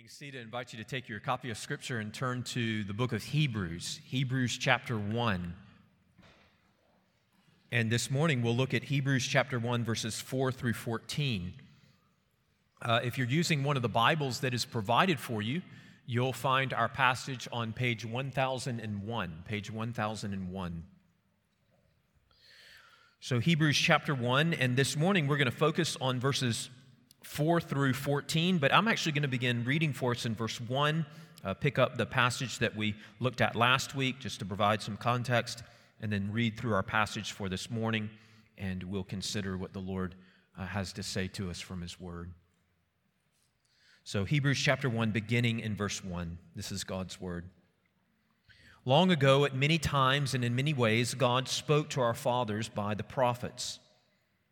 being seated, I invite you to take your copy of Scripture and turn to the book of Hebrews, Hebrews chapter 1. And this morning we'll look at Hebrews chapter 1, verses 4 through 14. Uh, if you're using one of the Bibles that is provided for you, you'll find our passage on page 1001. Page 1001. So, Hebrews chapter 1, and this morning we're going to focus on verses 4 through 14, but I'm actually going to begin reading for us in verse 1, uh, pick up the passage that we looked at last week just to provide some context, and then read through our passage for this morning, and we'll consider what the Lord uh, has to say to us from His Word. So, Hebrews chapter 1, beginning in verse 1, this is God's Word. Long ago, at many times and in many ways, God spoke to our fathers by the prophets.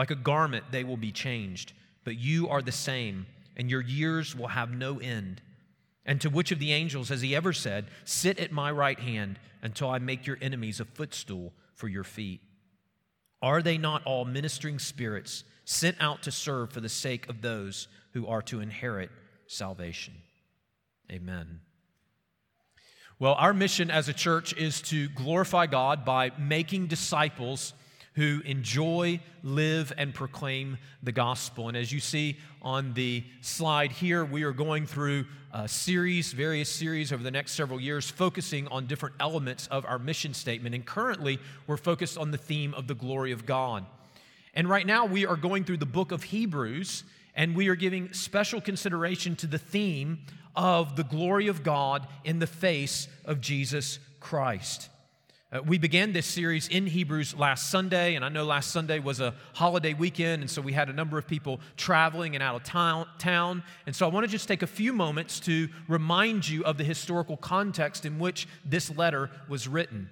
Like a garment, they will be changed, but you are the same, and your years will have no end. And to which of the angels has he ever said, Sit at my right hand until I make your enemies a footstool for your feet? Are they not all ministering spirits sent out to serve for the sake of those who are to inherit salvation? Amen. Well, our mission as a church is to glorify God by making disciples who enjoy, live, and proclaim the gospel. And as you see on the slide here, we are going through a series, various series over the next several years, focusing on different elements of our mission statement. And currently, we're focused on the theme of the glory of God. And right now, we are going through the book of Hebrews, and we are giving special consideration to the theme of the glory of God in the face of Jesus Christ. Uh, we began this series in Hebrews last Sunday, and I know last Sunday was a holiday weekend, and so we had a number of people traveling and out of town. town. And so I want to just take a few moments to remind you of the historical context in which this letter was written.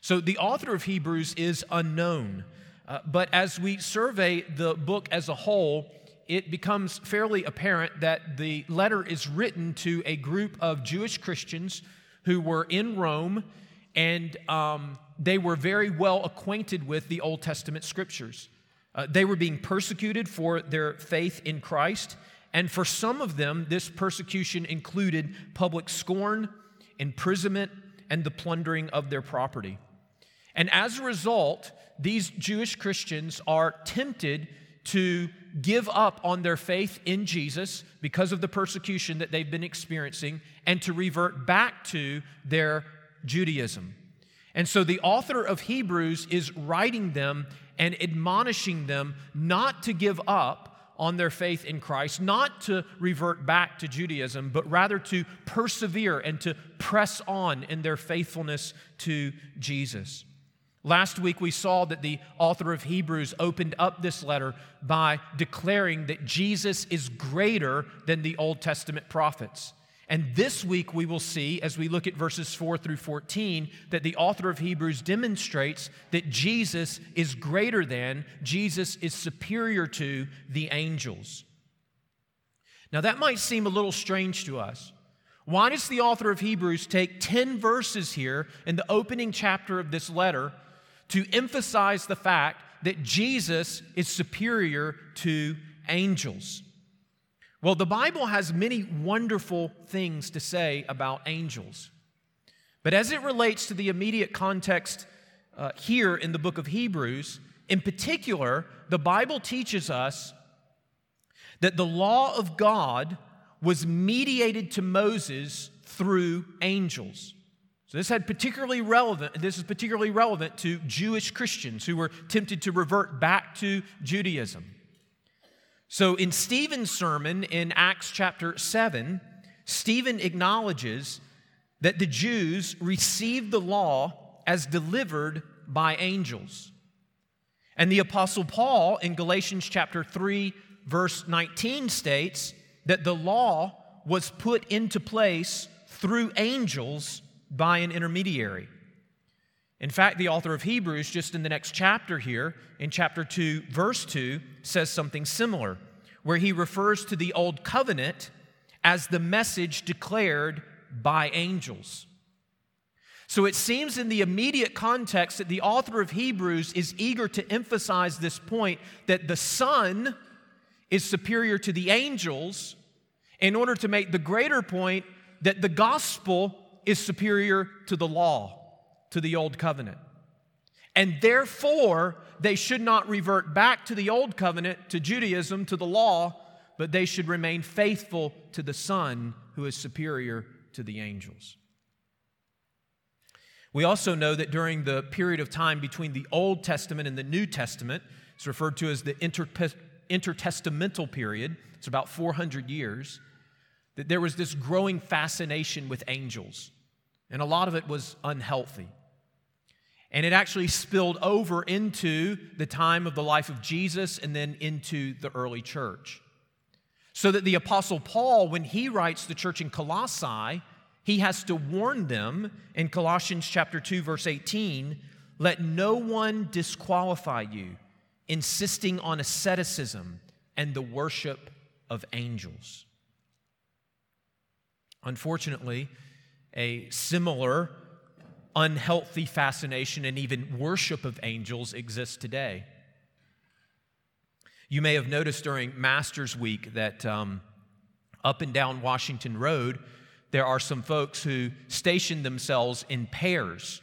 So the author of Hebrews is unknown, uh, but as we survey the book as a whole, it becomes fairly apparent that the letter is written to a group of Jewish Christians who were in Rome and um, they were very well acquainted with the Old Testament scriptures. Uh, they were being persecuted for their faith in Christ, and for some of them, this persecution included public scorn, imprisonment, and the plundering of their property. And as a result, these Jewish Christians are tempted to give up on their faith in Jesus because of the persecution that they've been experiencing and to revert back to their Judaism. And so the author of Hebrews is writing them and admonishing them not to give up on their faith in Christ, not to revert back to Judaism, but rather to persevere and to press on in their faithfulness to Jesus. Last week, we saw that the author of Hebrews opened up this letter by declaring that Jesus is greater than the Old Testament prophets. And this week we will see, as we look at verses 4 through 14, that the author of Hebrews demonstrates that Jesus is greater than, Jesus is superior to the angels. Now that might seem a little strange to us. Why does the author of Hebrews take 10 verses here in the opening chapter of this letter to emphasize the fact that Jesus is superior to angels? Well, the Bible has many wonderful things to say about angels. But as it relates to the immediate context uh, here in the book of Hebrews, in particular, the Bible teaches us that the law of God was mediated to Moses through angels. So this had particularly relevant, this is particularly relevant to Jewish Christians who were tempted to revert back to Judaism. So in Stephen's sermon in Acts chapter 7, Stephen acknowledges that the Jews received the law as delivered by angels. And the Apostle Paul in Galatians chapter 3, verse 19 states that the law was put into place through angels by an intermediary. In fact, the author of Hebrews, just in the next chapter here, in chapter 2, verse 2, says something similar, where he refers to the old covenant as the message declared by angels. So it seems in the immediate context that the author of Hebrews is eager to emphasize this point that the Son is superior to the angels in order to make the greater point that the gospel is superior to the law, to the old covenant. And therefore, they should not revert back to the old covenant, to Judaism, to the law, but they should remain faithful to the Son who is superior to the angels. We also know that during the period of time between the Old Testament and the New Testament, it's referred to as the inter- intertestamental period, it's about 400 years, that there was this growing fascination with angels. And a lot of it was unhealthy. And it actually spilled over into the time of the life of Jesus and then into the early church. So that the Apostle Paul, when he writes the church in Colossae, he has to warn them in Colossians chapter 2 verse 18, let no one disqualify you insisting on asceticism and the worship of angels. Unfortunately, a similar unhealthy fascination and even worship of angels exists today. You may have noticed during Masters Week that um, up and down Washington Road, there are some folks who station themselves in pairs.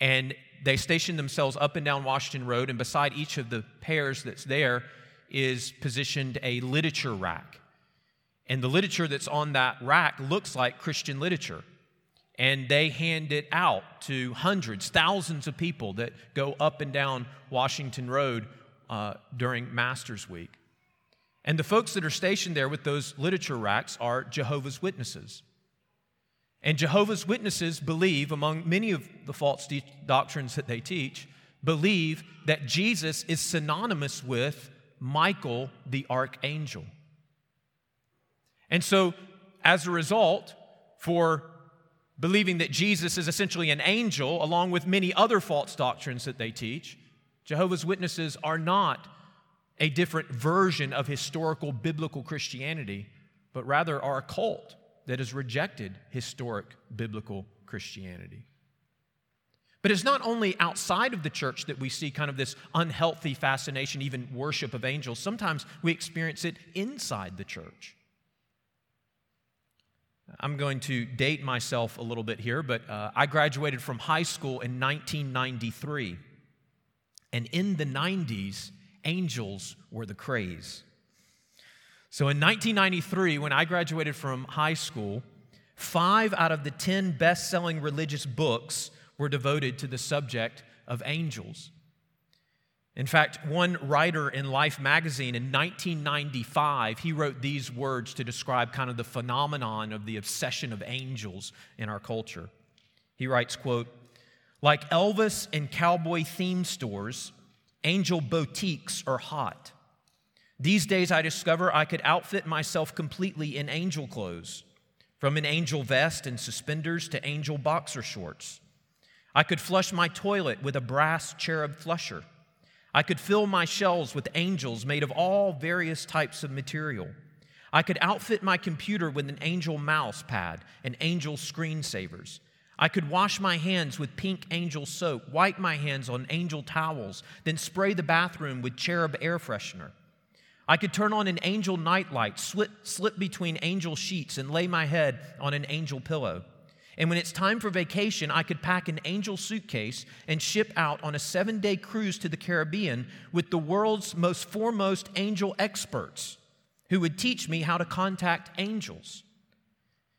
And they station themselves up and down Washington Road, and beside each of the pairs that's there is positioned a literature rack. And the literature that's on that rack looks like Christian literature. And they hand it out to hundreds, thousands of people that go up and down Washington Road uh, during Masters Week. And the folks that are stationed there with those literature racks are Jehovah's Witnesses. And Jehovah's Witnesses believe, among many of the false de- doctrines that they teach, believe that Jesus is synonymous with Michael the archangel. And so, as a result, for believing that Jesus is essentially an angel, along with many other false doctrines that they teach, Jehovah's Witnesses are not a different version of historical biblical Christianity, but rather are a cult that has rejected historic biblical Christianity. But it's not only outside of the church that we see kind of this unhealthy fascination, even worship of angels. Sometimes we experience it inside the church. I'm going to date myself a little bit here, but uh, I graduated from high school in 1993. And in the 90s, angels were the craze. So in 1993, when I graduated from high school, five out of the 10 best selling religious books were devoted to the subject of angels. In fact, one writer in Life magazine in 1995, he wrote these words to describe kind of the phenomenon of the obsession of angels in our culture. He writes, quote, like Elvis and cowboy theme stores, angel boutiques are hot. These days, I discover I could outfit myself completely in angel clothes, from an angel vest and suspenders to angel boxer shorts. I could flush my toilet with a brass cherub flusher. I could fill my shelves with angels made of all various types of material. I could outfit my computer with an angel mouse pad and angel screensavers. I could wash my hands with pink angel soap, wipe my hands on angel towels, then spray the bathroom with cherub air freshener. I could turn on an angel nightlight, slip, slip between angel sheets, and lay my head on an angel pillow. And when it's time for vacation, I could pack an angel suitcase and ship out on a seven day cruise to the Caribbean with the world's most foremost angel experts who would teach me how to contact angels.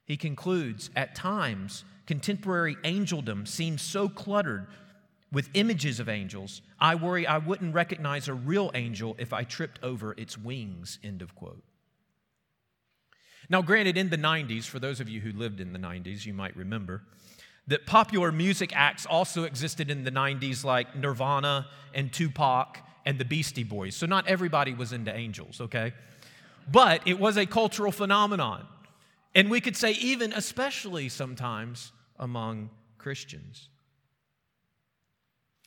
He concludes At times, contemporary angeldom seems so cluttered with images of angels, I worry I wouldn't recognize a real angel if I tripped over its wings. End of quote. Now, granted, in the 90s, for those of you who lived in the 90s, you might remember that popular music acts also existed in the 90s, like Nirvana and Tupac and the Beastie Boys. So, not everybody was into angels, okay? But it was a cultural phenomenon. And we could say, even especially sometimes among Christians.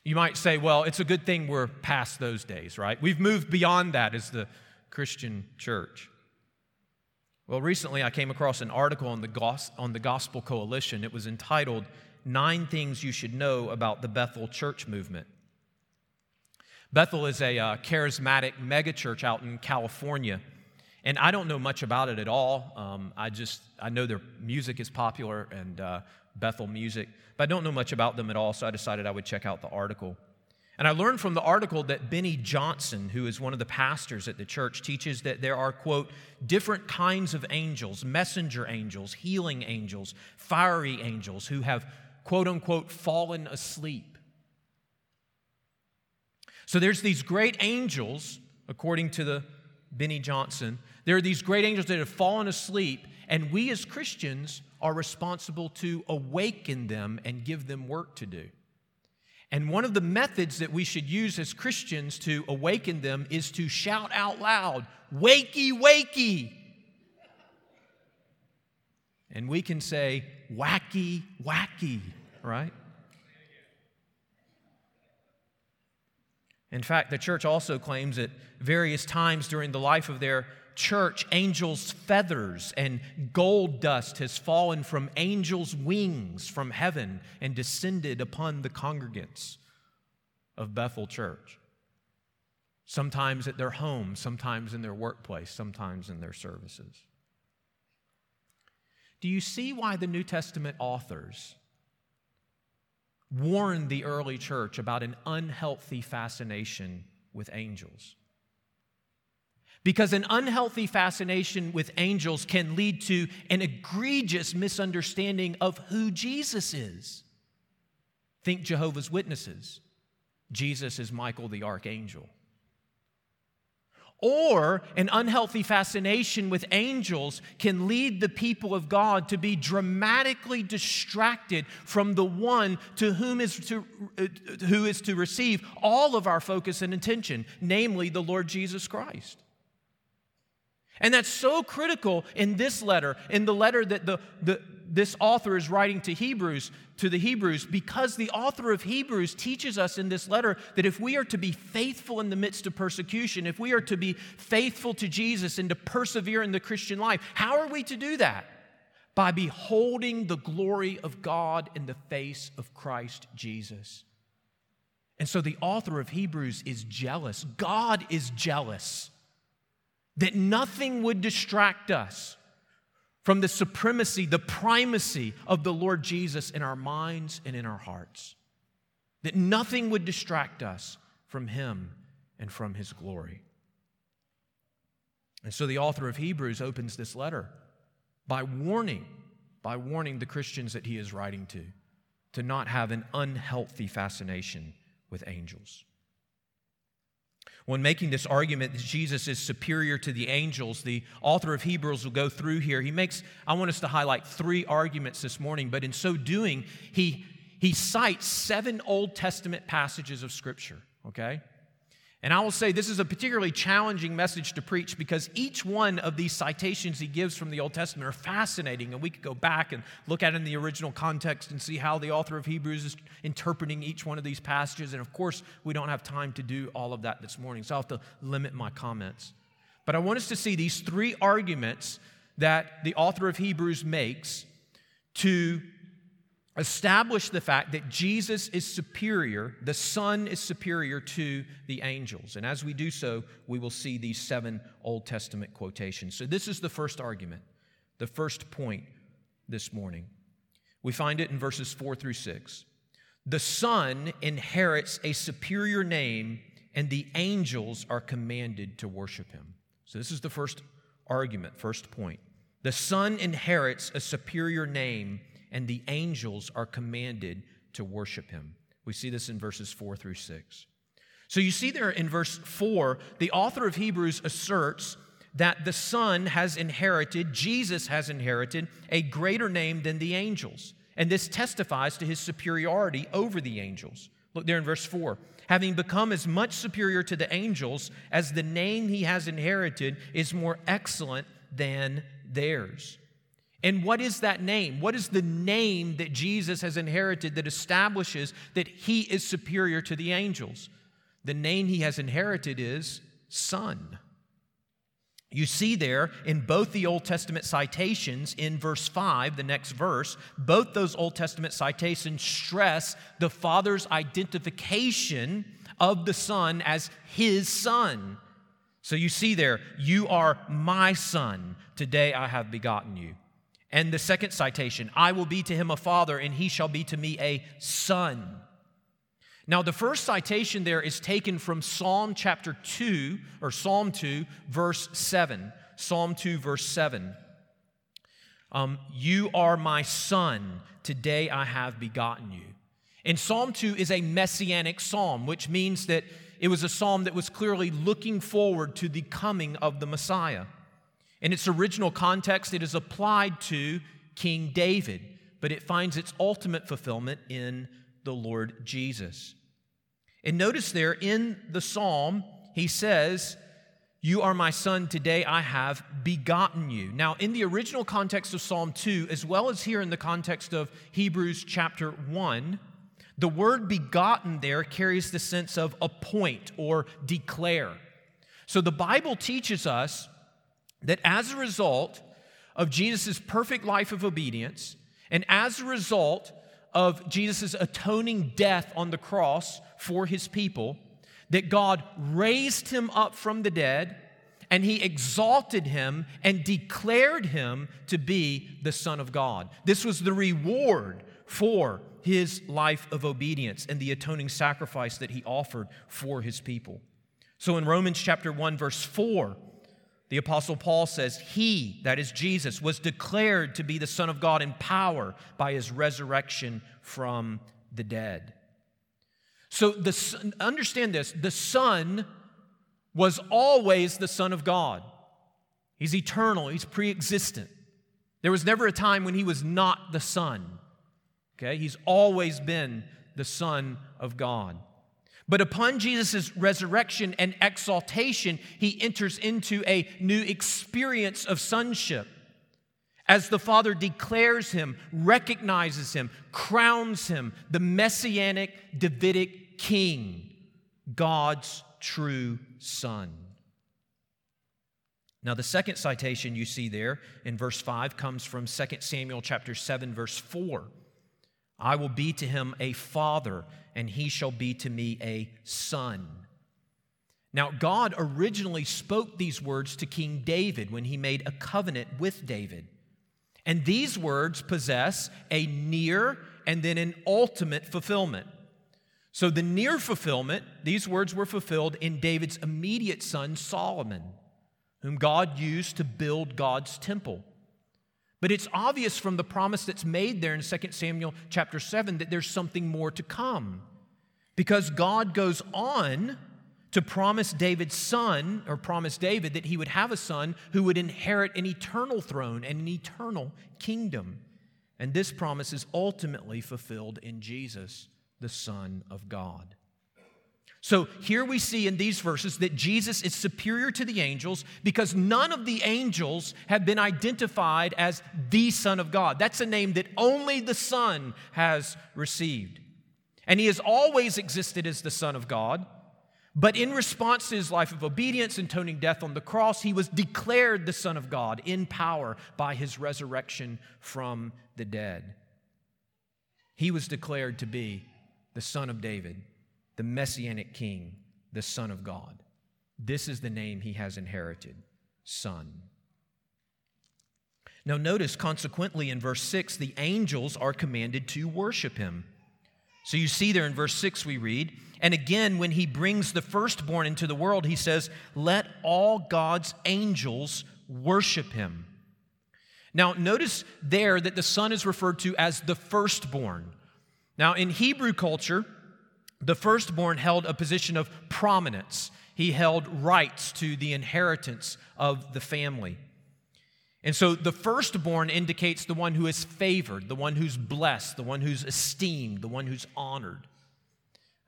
You might say, well, it's a good thing we're past those days, right? We've moved beyond that as the Christian church. Well, recently I came across an article on the, Gos- on the Gospel Coalition. It was entitled Nine Things You Should Know About the Bethel Church Movement. Bethel is a uh, charismatic megachurch out in California. And I don't know much about it at all. Um, I just, I know their music is popular and uh, Bethel music, but I don't know much about them at all, so I decided I would check out the article. And I learned from the article that Beni Johnson, who is one of the pastors at the church, teaches that there are, quote, different kinds of angels messenger angels, healing angels, fiery angels who have, quote unquote, fallen asleep. So there's these great angels, according to the Beni Johnson, there are these great angels that have fallen asleep, and we as Christians are responsible to awaken them and give them work to do. And one of the methods that we should use as Christians to awaken them is to shout out loud, Wakey, wakey. And we can say, Wacky, wacky, right? In fact, the church also claims at various times during the life of their church, angels' feathers and gold dust has fallen from angels' wings from heaven and descended upon the congregants of Bethel Church. Sometimes at their home, sometimes in their workplace, sometimes in their services. Do you see why the New Testament authors warned the early church about an unhealthy fascination with angels? Because an unhealthy fascination with angels can lead to an egregious misunderstanding of who Jesus is. Think Jehovah's Witnesses. Jesus is Michael the archangel. Or an unhealthy fascination with angels can lead the people of God to be dramatically distracted from the one to whom is to, uh, who is to receive all of our focus and attention, namely the Lord Jesus Christ. And that's so critical in this letter, in the letter that the, the, this author is writing to Hebrews, to the Hebrews, because the author of Hebrews teaches us in this letter that if we are to be faithful in the midst of persecution, if we are to be faithful to Jesus and to persevere in the Christian life, how are we to do that? By beholding the glory of God in the face of Christ Jesus. And so the author of Hebrews is jealous. God is jealous that nothing would distract us from the supremacy, the primacy of the Lord Jesus in our minds and in our hearts. That nothing would distract us from Him and from His glory. And so the author of Hebrews opens this letter by warning, by warning the Christians that he is writing to, to not have an unhealthy fascination with angels. When making this argument that Jesus is superior to the angels, the author of Hebrews will go through here. He makes, I want us to highlight three arguments this morning, but in so doing, he, he cites seven Old Testament passages of Scripture, okay? And I will say this is a particularly challenging message to preach because each one of these citations he gives from the Old Testament are fascinating, and we could go back and look at it in the original context and see how the author of Hebrews is interpreting each one of these passages. And of course, we don't have time to do all of that this morning, so I'll have to limit my comments. But I want us to see these three arguments that the author of Hebrews makes to establish the fact that Jesus is superior, the Son is superior to the angels. And as we do so, we will see these seven Old Testament quotations. So, this is the first argument, the first point this morning. We find it in verses four through six. The Son inherits a superior name, and the angels are commanded to worship him. So, this is the first argument, first point. The Son inherits a superior name, and the angels are commanded to worship him. We see this in verses 4 through 6. So you see there in verse 4, the author of Hebrews asserts that the Son has inherited, Jesus has inherited, a greater name than the angels. And this testifies to his superiority over the angels. Look there in verse 4. Having become as much superior to the angels as the name he has inherited is more excellent than theirs. And what is that name? What is the name that Jesus has inherited that establishes that he is superior to the angels? The name he has inherited is Son. You see there in both the Old Testament citations in verse 5, the next verse, both those Old Testament citations stress the Father's identification of the Son as his Son. So you see there, you are my Son. Today I have begotten you. And the second citation, I will be to him a father, and he shall be to me a son. Now, the first citation there is taken from Psalm chapter 2, or Psalm 2, verse 7. Psalm 2, verse 7. Um, you are my son, today I have begotten you. And Psalm 2 is a messianic psalm, which means that it was a psalm that was clearly looking forward to the coming of the Messiah. In its original context, it is applied to King David, but it finds its ultimate fulfillment in the Lord Jesus. And notice there in the psalm, he says, You are my son, today I have begotten you. Now, in the original context of Psalm 2, as well as here in the context of Hebrews chapter 1, the word begotten there carries the sense of appoint or declare. So the Bible teaches us that as a result of Jesus' perfect life of obedience, and as a result of Jesus' atoning death on the cross for his people, that God raised him up from the dead and he exalted him and declared him to be the Son of God. This was the reward for his life of obedience and the atoning sacrifice that he offered for his people. So in Romans chapter 1 verse 4, the Apostle Paul says, He, that is Jesus, was declared to be the Son of God in power by his resurrection from the dead. So the, understand this the Son was always the Son of God. He's eternal, he's pre existent. There was never a time when he was not the Son. Okay? He's always been the Son of God. But upon Jesus' resurrection and exaltation, he enters into a new experience of sonship. As the Father declares him, recognizes him, crowns him the messianic Davidic king, God's true Son. Now, the second citation you see there in verse 5 comes from 2 Samuel chapter 7, verse 4. I will be to him a father, and he shall be to me a son. Now, God originally spoke these words to King David when he made a covenant with David. And these words possess a near and then an ultimate fulfillment. So, the near fulfillment, these words were fulfilled in David's immediate son, Solomon, whom God used to build God's temple. But it's obvious from the promise that's made there in 2 Samuel chapter 7 that there's something more to come. Because God goes on to promise David's son, or promise David that he would have a son who would inherit an eternal throne and an eternal kingdom. And this promise is ultimately fulfilled in Jesus, the Son of God. So here we see in these verses that Jesus is superior to the angels because none of the angels have been identified as the Son of God. That's a name that only the Son has received. And he has always existed as the Son of God, But in response to his life of obedience and toning death on the cross, he was declared the Son of God in power by his resurrection from the dead. He was declared to be the Son of David, the Messianic King, the Son of God. This is the name he has inherited Son. Now, notice consequently in verse 6, the angels are commanded to worship him. So you see there in verse 6, we read, and again, when he brings the firstborn into the world, he says, Let all God's angels worship him. Now, notice there that the son is referred to as the firstborn. Now, in Hebrew culture, the firstborn held a position of prominence. He held rights to the inheritance of the family. And so the firstborn indicates the one who is favored, the one who's blessed, the one who's esteemed, the one who's honored.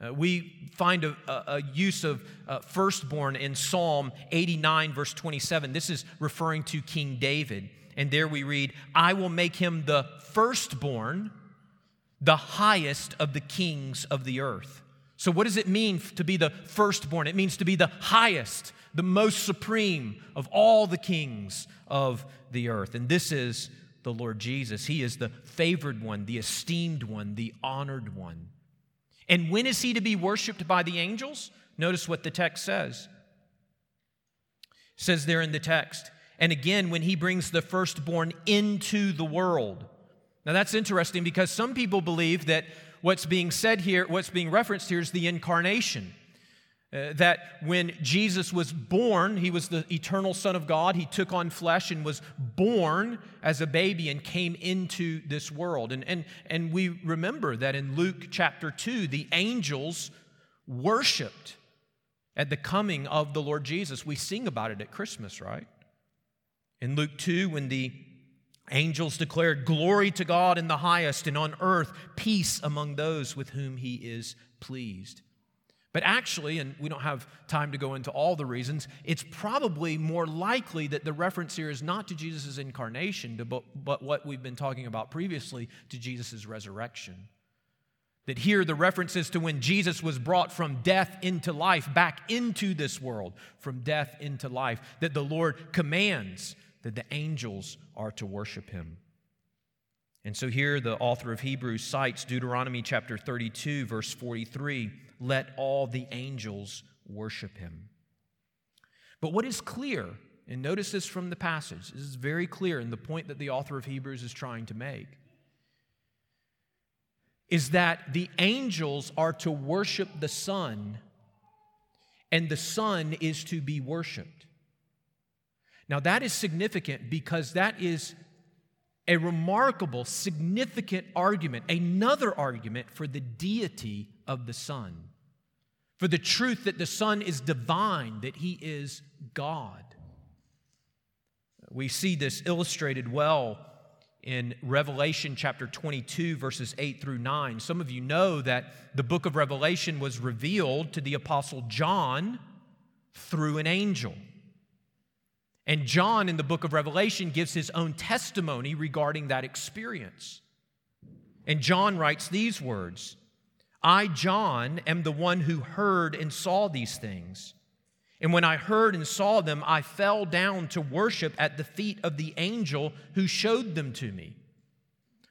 Uh, we find a, a, a use of uh, firstborn in Psalm 89, verse 27. This is referring to King David. And there we read, I will make him the firstborn, the highest of the kings of the earth. So, what does it mean to be the firstborn? It means to be the highest, the most supreme of all the kings of the earth. And this is the Lord Jesus. He is the favored one, the esteemed one, the honored one. And when is he to be worshiped by the angels? Notice what the text says. It says there in the text, and again, when he brings the firstborn into the world. Now that's interesting because some people believe that what's being said here, what's being referenced here is the incarnation. Uh, that when Jesus was born, he was the eternal Son of God. He took on flesh and was born as a baby and came into this world. And, and, and we remember that in Luke chapter 2, the angels worshiped at the coming of the Lord Jesus. We sing about it at Christmas, right? In Luke 2, when the angels declared, Glory to God in the highest, and on earth, peace among those with whom he is pleased. But actually, and we don't have time to go into all the reasons, it's probably more likely that the reference here is not to Jesus' incarnation, but, what we've been talking about previously to Jesus' resurrection. That here the reference is to when Jesus was brought from death into life, back into this world, from death into life, that the Lord commands that the angels are to worship him. And so here the author of Hebrews cites Deuteronomy chapter 32, verse 43 let all the angels worship him. But what is clear, and notice this from the passage, this is very clear in the point that the author of Hebrews is trying to make, is that the angels are to worship the Son, and the Son is to be worshiped. Now, that is significant because that is a remarkable, significant argument, another argument for the deity of the Son, for the truth that the Son is divine, that He is God. We see this illustrated well in Revelation chapter 22, verses 8 through 9. Some of you know that the book of Revelation was revealed to the Apostle John through an angel. And John in the book of Revelation gives his own testimony regarding that experience. And John writes these words I, John, am the one who heard and saw these things. And when I heard and saw them, I fell down to worship at the feet of the angel who showed them to me.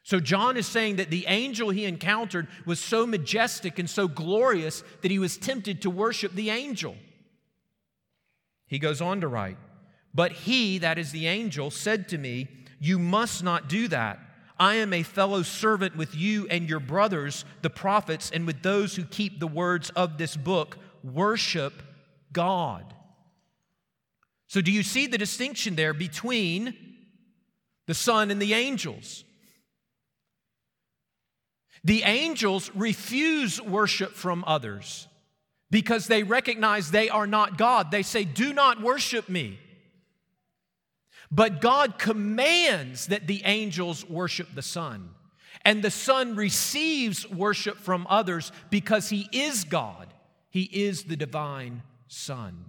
So, John is saying that the angel he encountered was so majestic and so glorious that he was tempted to worship the angel. He goes on to write, but he, that is the angel, said to me, You must not do that. I am a fellow servant with you and your brothers, the prophets, and with those who keep the words of this book. Worship God. So, do you see the distinction there between the Son and the angels? The angels refuse worship from others because they recognize they are not God. They say, Do not worship me. But God commands that the angels worship the Son. And the Son receives worship from others because He is God, He is the divine Son.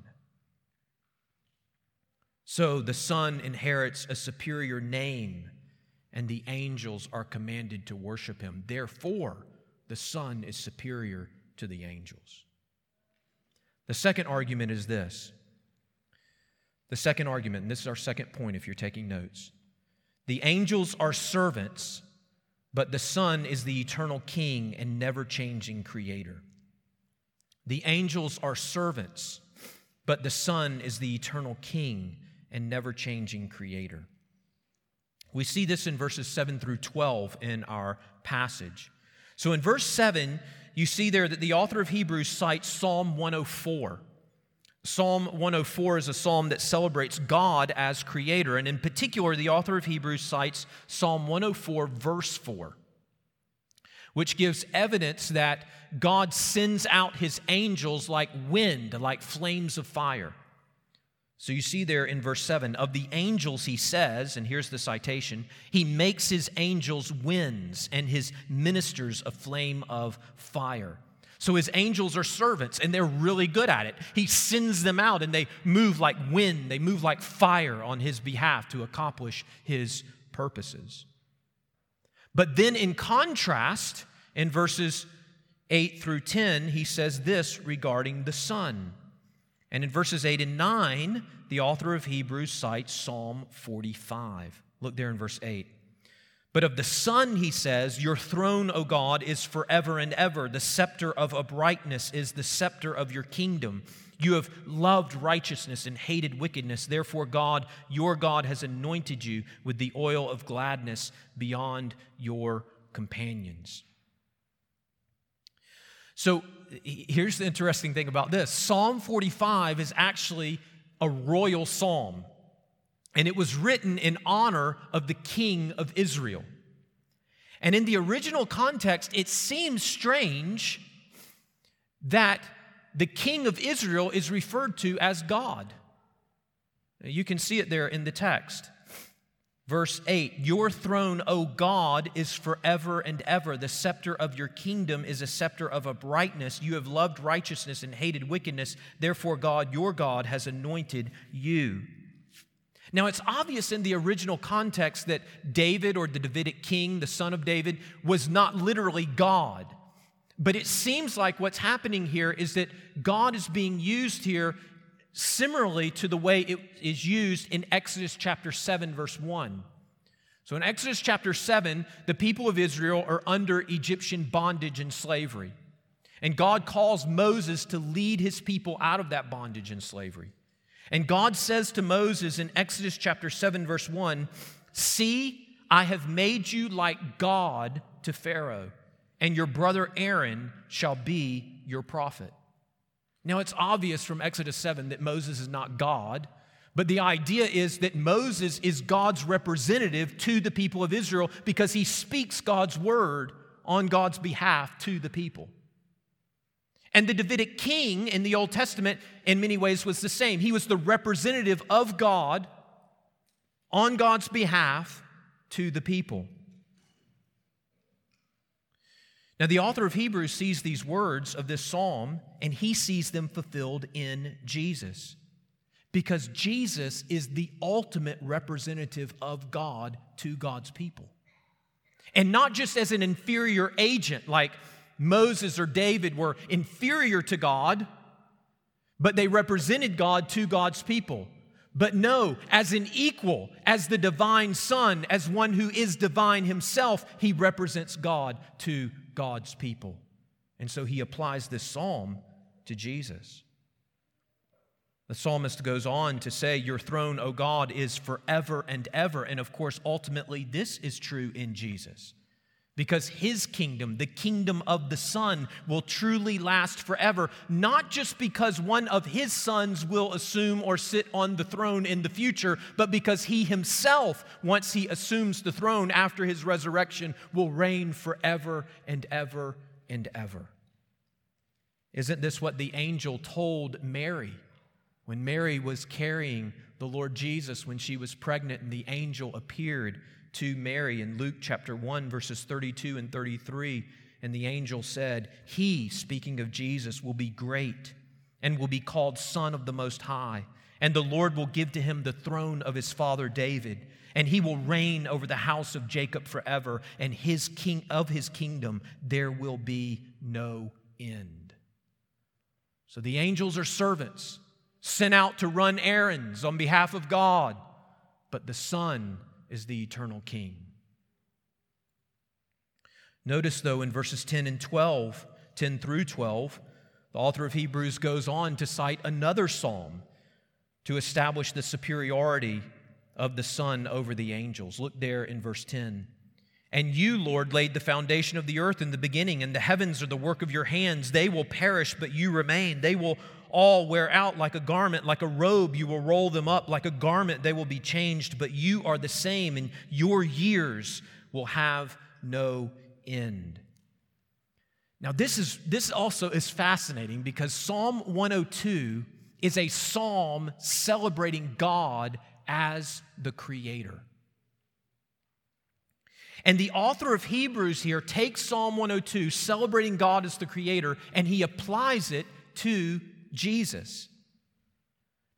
So the Son inherits a superior name, and the angels are commanded to worship Him. Therefore, the Son is superior to the angels. The second argument is this. The second argument, and this is our second point if you're taking notes. The angels are servants, but the Son is the eternal King and never changing Creator. The angels are servants, but the Son is the eternal King and never changing Creator. We see this in verses 7 through 12 in our passage. So in verse 7, you see there that the author of Hebrews cites Psalm 104. Psalm 104 is a psalm that celebrates God as creator. And in particular, the author of Hebrews cites Psalm 104, verse 4, which gives evidence that God sends out his angels like wind, like flames of fire. So you see there in verse 7 of the angels, he says, and here's the citation He makes his angels winds and his ministers a flame of fire. So his angels are servants and they're really good at it. He sends them out and they move like wind, they move like fire on his behalf to accomplish his purposes. But then, in contrast, in verses 8 through 10, he says this regarding the Son. And in verses 8 and 9, the author of Hebrews cites Psalm 45. Look there in verse 8. But of the Son, he says, Your throne, O God, is forever and ever. The scepter of uprightness is the scepter of your kingdom. You have loved righteousness and hated wickedness. Therefore, God, your God, has anointed you with the oil of gladness beyond your companions. So here's the interesting thing about this Psalm 45 is actually a royal psalm, and it was written in honor of the king of Israel. And in the original context, it seems strange that the king of Israel is referred to as God. You can see it there in the text. Verse 8 Your throne, O God, is forever and ever. The scepter of your kingdom is a scepter of uprightness. You have loved righteousness and hated wickedness. Therefore, God, your God, has anointed you. Now, it's obvious in the original context that David, or the Davidic king, the son of David, was not literally God. But it seems like what's happening here is that God is being used here similarly to the way it is used in Exodus chapter 7, verse 1. So in Exodus chapter 7, the people of Israel are under Egyptian bondage and slavery. And God calls Moses to lead his people out of that bondage and slavery. And God says to Moses in Exodus chapter 7, verse 1 See, I have made you like God to Pharaoh, and your brother Aaron shall be your prophet. Now, it's obvious from Exodus 7 that Moses is not God, but the idea is that Moses is God's representative to the people of Israel because he speaks God's word on God's behalf to the people. And the Davidic king in the Old Testament, in many ways, was the same. He was the representative of God on God's behalf to the people. Now, the author of Hebrews sees these words of this psalm and he sees them fulfilled in Jesus because Jesus is the ultimate representative of God to God's people. And not just as an inferior agent, like Moses or David were inferior to God, but they represented God to God's people. But no, as an equal, as the divine Son, as one who is divine himself, he represents God to God's people. And so he applies this psalm to Jesus. The psalmist goes on to say, Your throne, O God, is forever and ever. And of course, ultimately, this is true in Jesus. Because his kingdom, the kingdom of the Son, will truly last forever, not just because one of his sons will assume or sit on the throne in the future, but because he himself, once he assumes the throne after his resurrection, will reign forever and ever and ever. Isn't this what the angel told Mary when Mary was carrying the Lord Jesus when she was pregnant and the angel appeared? To Mary in Luke chapter 1, verses 32 and 33. And the angel said, He, speaking of Jesus, will be great and will be called Son of the Most High. And the Lord will give to him the throne of his father David, and he will reign over the house of Jacob forever, and his king of his kingdom there will be no end. So the angels are servants sent out to run errands on behalf of God, but the Son is the eternal King. Notice, though, in verses 10 and 12, 10 through 12, the author of Hebrews goes on to cite another psalm to establish the superiority of the Son over the angels. Look there in verse 10. And you, Lord, laid the foundation of the earth in the beginning, and the heavens are the work of your hands. They will perish, but you remain. They will all wear out like a garment, like a robe. You will roll them up like a garment. They will be changed, but you are the same, and your years will have no end. Now, this is this also is fascinating because Psalm 102 is a psalm celebrating God as the creator. And the author of Hebrews here takes Psalm 102, celebrating God as the creator, and he applies it to Jesus.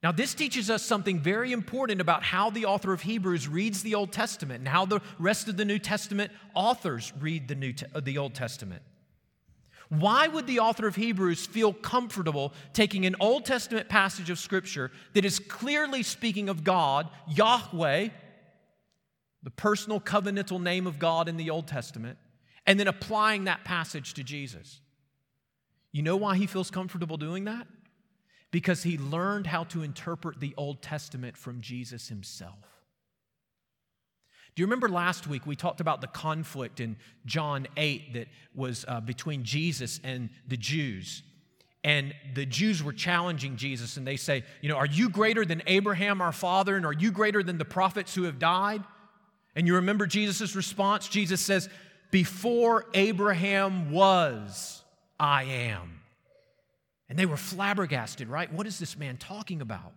Now, this teaches us something very important about how the author of Hebrews reads the Old Testament and how the rest of the New Testament authors read the, New Te- uh, the Old Testament. Why would the author of Hebrews feel comfortable taking an Old Testament passage of Scripture that is clearly speaking of God, Yahweh, the personal covenantal name of God in the Old Testament, and then applying that passage to Jesus? You know why he feels comfortable doing that? Because he learned how to interpret the Old Testament from Jesus himself. Do you remember last week we talked about the conflict in John 8 that was uh, between Jesus and the Jews? And the Jews were challenging Jesus, and they say, You know, are you greater than Abraham, our father, and are you greater than the prophets who have died? And you remember Jesus' response? Jesus says, Before Abraham was, I am. And they were flabbergasted, right? What is this man talking about?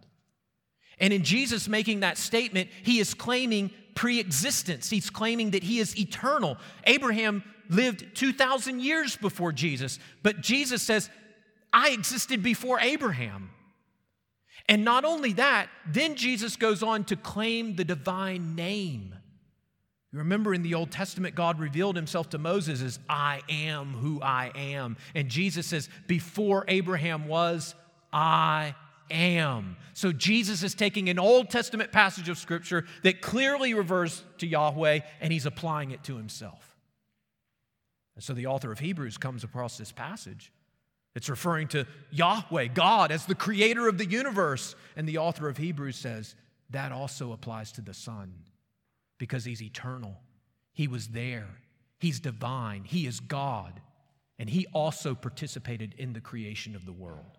And in Jesus making that statement, he is claiming pre existence. He's claiming that he is eternal. Abraham lived 2,000 years before Jesus, but Jesus says, I existed before Abraham. And not only that, then Jesus goes on to claim the divine name. You remember in the Old Testament, God revealed himself to Moses as I am who I am. And Jesus says, Before Abraham was, I am. So Jesus is taking an Old Testament passage of Scripture that clearly refers to Yahweh and he's applying it to himself. And so the author of Hebrews comes across this passage. It's referring to Yahweh, God, as the creator of the universe. And the author of Hebrews says that also applies to the Son because he's eternal. He was there, he's divine, he is God, and he also participated in the creation of the world.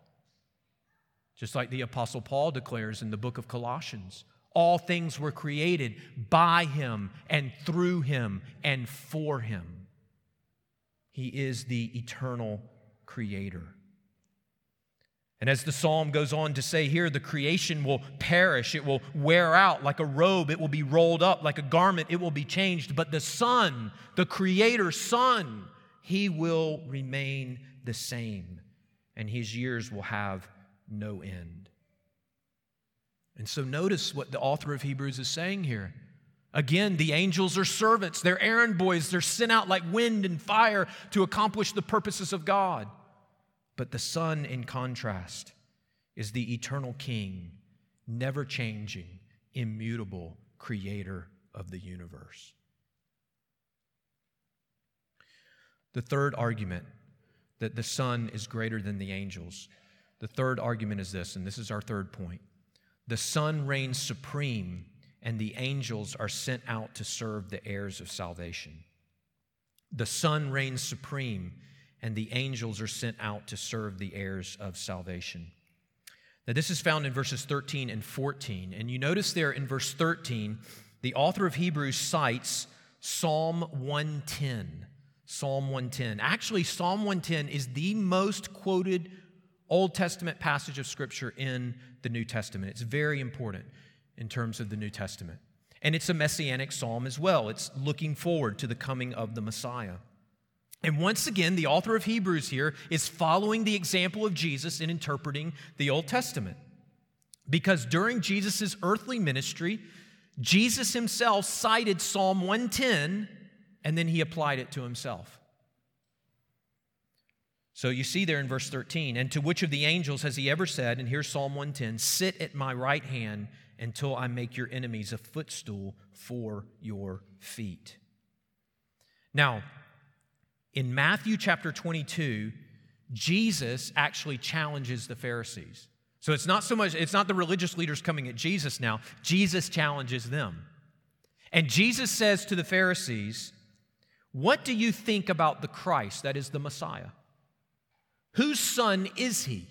Just like the Apostle Paul declares in the book of Colossians all things were created by him and through him and for him. He is the eternal creator. And as the psalm goes on to say here, the creation will perish, it will wear out like a robe, it will be rolled up like a garment, it will be changed. But the Son, the Creator Son, he will remain the same, and his years will have no end. And so notice what the author of Hebrews is saying here. Again, the angels are servants, they're errand boys, they're sent out like wind and fire to accomplish the purposes of God. But the Son, in contrast, is the eternal King, never changing, immutable creator of the universe. The third argument that the Son is greater than the angels. The third argument is this, and this is our third point. The Son reigns supreme, and the angels are sent out to serve the heirs of salvation. The Son reigns supreme, and the angels are sent out to serve the heirs of salvation. Now, this is found in verses 13 and 14. And you notice there in verse 13, the author of Hebrews cites Psalm 110. Psalm 110. Actually, Psalm 110 is the most quoted Old Testament passage of Scripture in the New Testament. It's very important in terms of the New Testament. And it's a messianic psalm as well. It's looking forward to the coming of the Messiah. And once again, the author of Hebrews here is following the example of Jesus in interpreting the Old Testament. Because during Jesus' earthly ministry, Jesus himself cited Psalm 110 and then he applied it to himself. So you see there in verse 13, and to which of the angels has he ever said, and here's Psalm 110, sit at my right hand until I make your enemies a footstool for your feet. Now, in Matthew chapter 22, Jesus actually challenges the Pharisees. So it's not so much, it's not the religious leaders coming at Jesus now, Jesus challenges them. And Jesus says to the Pharisees, What do you think about the Christ, that is the Messiah? Whose son is he?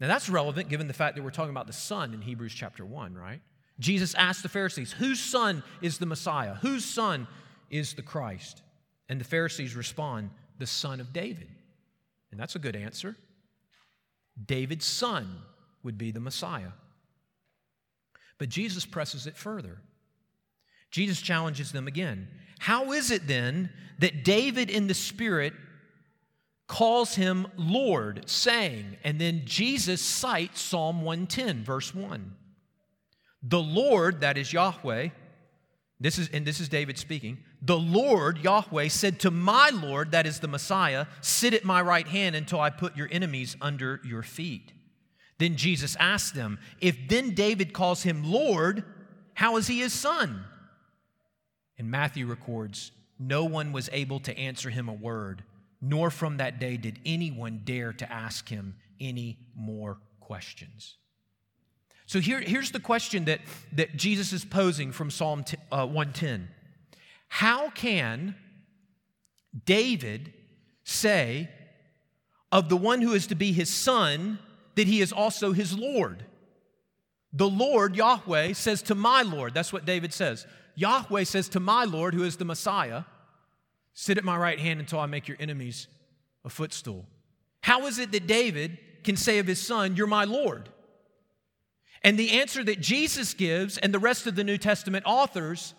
Now that's relevant given the fact that we're talking about the son in Hebrews chapter 1, right? Jesus asked the Pharisees, Whose son is the Messiah? Whose son is the Christ? And the Pharisees respond, The son of David. And that's a good answer. David's son would be the Messiah. But Jesus presses it further. Jesus challenges them again. How is it then that David in the Spirit calls him Lord, saying, and then Jesus cites Psalm 110, verse 1. The Lord, that is Yahweh, this is, and this is David speaking, the Lord, Yahweh, said to my Lord, that is the Messiah, sit at my right hand until I put your enemies under your feet. Then Jesus asked them, If then David calls him Lord, how is he his son? And Matthew records, No one was able to answer him a word nor from that day did anyone dare to ask him any more questions. So here, here's the question that, that Jesus is posing from Psalm t- uh, 110 How can David say of the one who is to be his son that he is also his Lord? The Lord, Yahweh, says to my Lord, that's what David says. Yahweh says to my Lord, who is the Messiah, Sit at my right hand until I make your enemies a footstool. How is it that David can say of his son, You're my Lord? And the answer that Jesus gives and the rest of the New Testament authors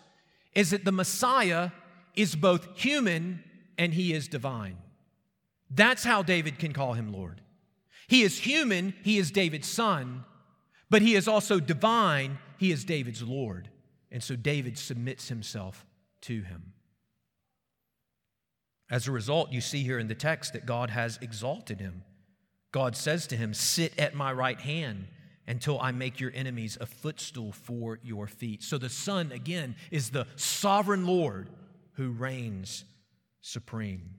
is that the Messiah is both human and he is divine. That's how David can call him Lord. He is human, he is David's son, but he is also divine, he is David's Lord. And so David submits himself to him. As a result, you see here in the text that God has exalted him. God says to him, Sit at my right hand until I make your enemies a footstool for your feet. So the Son, again, is the sovereign Lord who reigns supreme.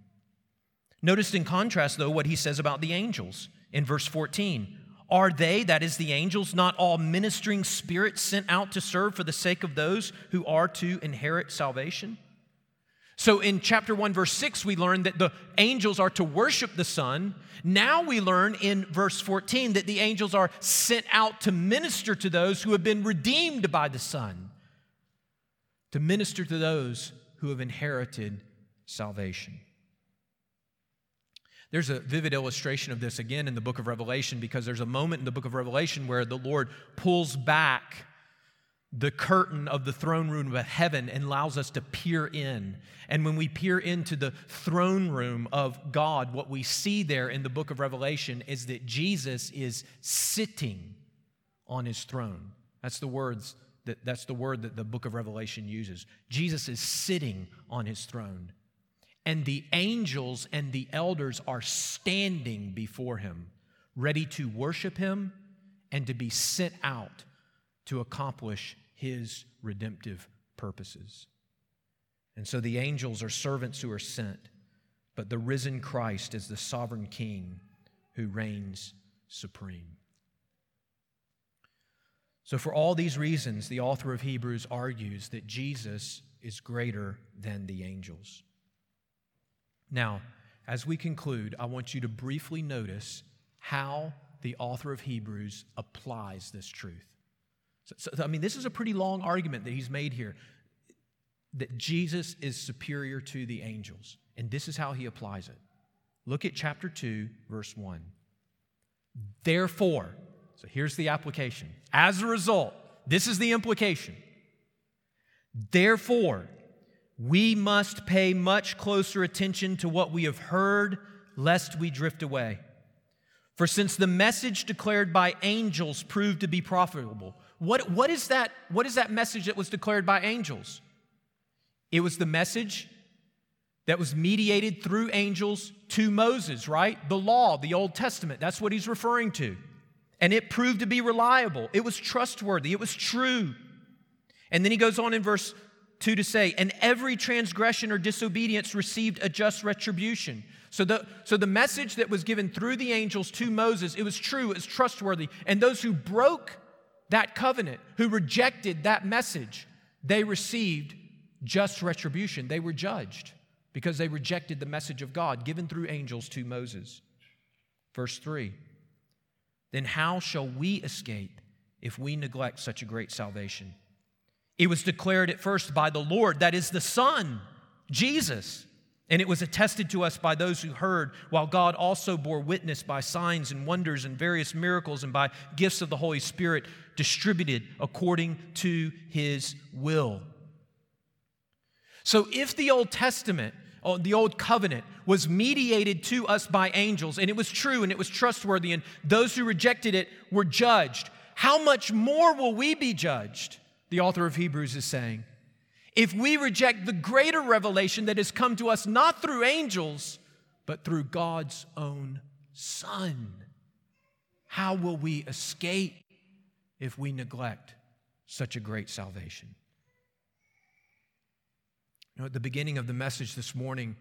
Notice in contrast, though, what he says about the angels in verse 14. Are they, that is the angels, not all ministering spirits sent out to serve for the sake of those who are to inherit salvation? So in chapter 1, verse 6, we learn that the angels are to worship the Son. Now we learn in verse 14 that the angels are sent out to minister to those who have been redeemed by the Son, to minister to those who have inherited salvation. There's a vivid illustration of this again in the book of Revelation because there's a moment in the book of Revelation where the Lord pulls back the curtain of the throne room of heaven and allows us to peer in. And when we peer into the throne room of God, what we see there in the book of Revelation is that Jesus is sitting on his throne. That's the words that that's the word that the book of Revelation uses. Jesus is sitting on his throne. And the angels and the elders are standing before him, ready to worship him and to be sent out to accomplish his redemptive purposes. And so the angels are servants who are sent, but the risen Christ is the sovereign king who reigns supreme. So, for all these reasons, the author of Hebrews argues that Jesus is greater than the angels. Now, as we conclude, I want you to briefly notice how the author of Hebrews applies this truth. So, so, I mean, this is a pretty long argument that he's made here that Jesus is superior to the angels. And this is how he applies it. Look at chapter 2, verse 1. Therefore, so here's the application. As a result, this is the implication. Therefore, we must pay much closer attention to what we have heard, lest we drift away. For since the message declared by angels proved to be profitable, what, what, is that, what is that message that was declared by angels? It was the message that was mediated through angels to Moses, right? The law, the Old Testament, that's what he's referring to. And it proved to be reliable, it was trustworthy, it was true. And then he goes on in verse 2 to say, and every transgression or disobedience received a just retribution. So the, so the message that was given through the angels to Moses, it was true, it was trustworthy. And those who broke that covenant, who rejected that message, they received just retribution. They were judged because they rejected the message of God given through angels to Moses. Verse 3 Then how shall we escape if we neglect such a great salvation? It was declared at first by the Lord, that is the Son, Jesus. And it was attested to us by those who heard, while God also bore witness by signs and wonders and various miracles and by gifts of the Holy Spirit distributed according to his will. So, if the Old Testament, oh, the Old Covenant, was mediated to us by angels, and it was true and it was trustworthy, and those who rejected it were judged, how much more will we be judged? The author of Hebrews is saying if we reject the greater revelation that has come to us not through angels, but through God's own Son. How will we escape if we neglect such a great salvation? You know, at the beginning of the message this morning,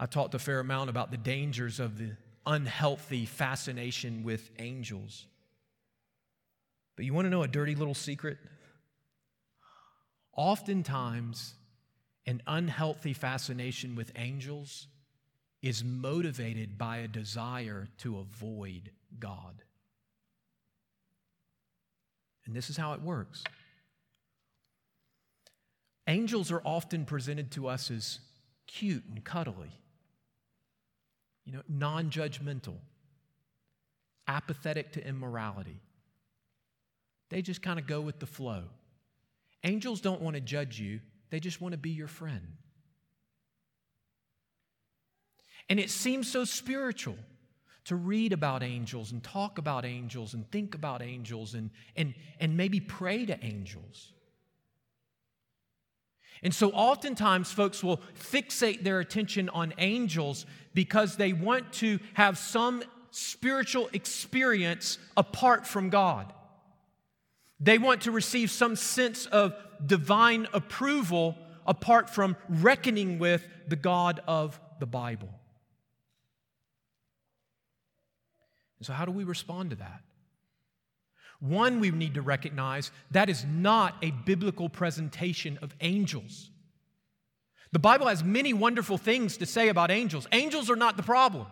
I talked a fair amount about the dangers of the unhealthy fascination with angels. But you want to know a dirty little secret? Oftentimes, an unhealthy fascination with angels is motivated by a desire to avoid God. And this is how it works. Angels are often presented to us as cute and cuddly, you know, non judgmental, apathetic to immorality. They just kind of go with the flow. Angels don't want to judge you, they just want to be your friend. And it seems so spiritual to read about angels and talk about angels and think about angels and, and, and maybe pray to angels. And so, oftentimes, folks will fixate their attention on angels because they want to have some spiritual experience apart from God. They want to receive some sense of divine approval apart from reckoning with the God of the Bible. So, how do we respond to that? One, we need to recognize that is not a biblical presentation of angels. The Bible has many wonderful things to say about angels. Angels are not the problem.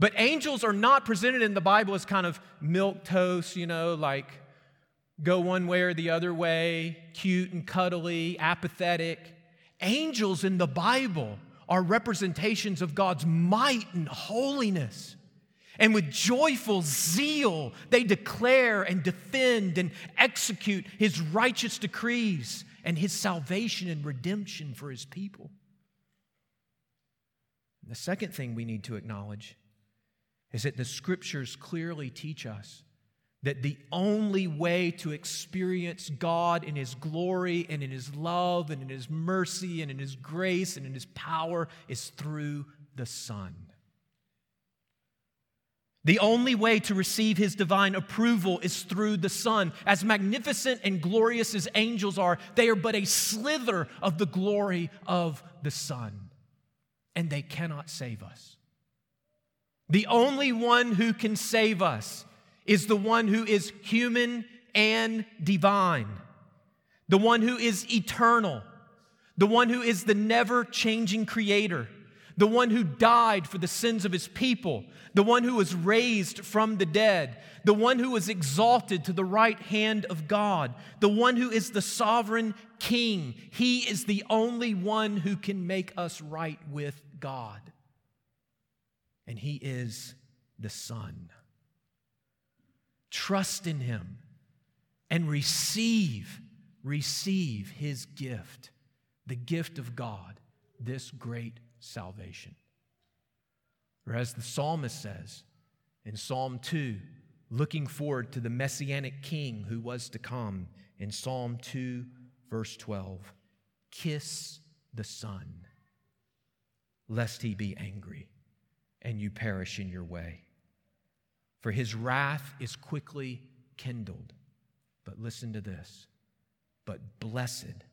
But angels are not presented in the Bible as kind of milk toast, you know, like go one way or the other way, cute and cuddly, apathetic. Angels in the Bible are representations of God's might and holiness. And with joyful zeal, they declare and defend and execute his righteous decrees and his salvation and redemption for his people. And the second thing we need to acknowledge is that the scriptures clearly teach us that the only way to experience God in His glory and in His love and in His mercy and in His grace and in His power is through the Son. The only way to receive His divine approval is through the Son. As magnificent and glorious as angels are, they are but a slither of the glory of the Son, and they cannot save us. The only one who can save us is the one who is human and divine, the one who is eternal, the one who is the never changing creator, the one who died for the sins of his people, the one who was raised from the dead, the one who was exalted to the right hand of God, the one who is the sovereign king. He is the only one who can make us right with God and He is the Son. Trust in Him and receive, receive His gift, the gift of God, this great salvation. Or as the psalmist says in Psalm 2, looking forward to the messianic king who was to come in Psalm 2, verse 12 kiss the Son, lest he be angry and you perish in your way. For his wrath is quickly kindled. But listen to this. But blessed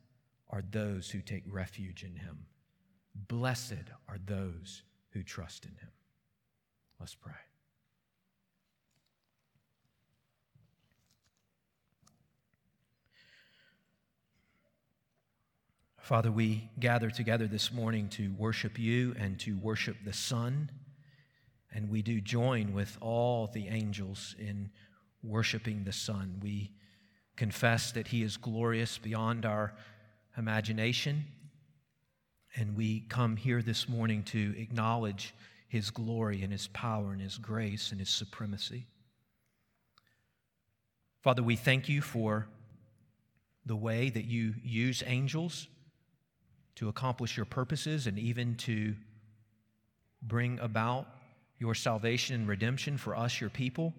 are those who take refuge in him. Blessed are those who trust in him. Let's pray. Father, we gather together this morning to worship you and to worship the Son. And we do join with all the angels in worshiping the Son. We confess that He is glorious beyond our imagination. And we come here this morning to acknowledge His glory and His power and His grace and His supremacy. Father, we thank you for the way that you use angels to accomplish your purposes and even to bring about your salvation and redemption for us, your people.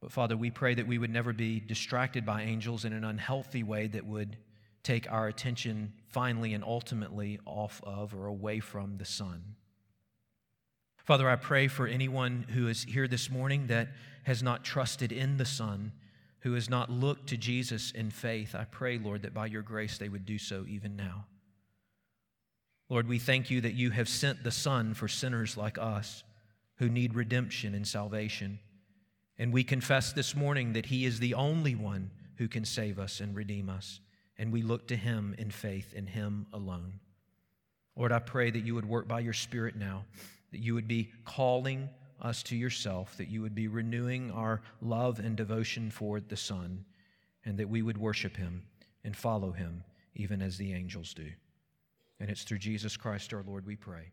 But Father, we pray that we would never be distracted by angels in an unhealthy way that would take our attention finally and ultimately off of or away from the Son. Father, I pray for anyone who is here this morning that has not trusted in the Son who has not looked to Jesus in faith, I pray, Lord, that by your grace they would do so even now. Lord, we thank you that you have sent the Son for sinners like us who need redemption and salvation. And we confess this morning that He is the only one who can save us and redeem us. And we look to Him in faith, in Him alone. Lord, I pray that you would work by your Spirit now, that you would be calling us to yourself, that you would be renewing our love and devotion for the Son, and that we would worship him and follow him, even as the angels do. And it's through Jesus Christ our Lord we pray.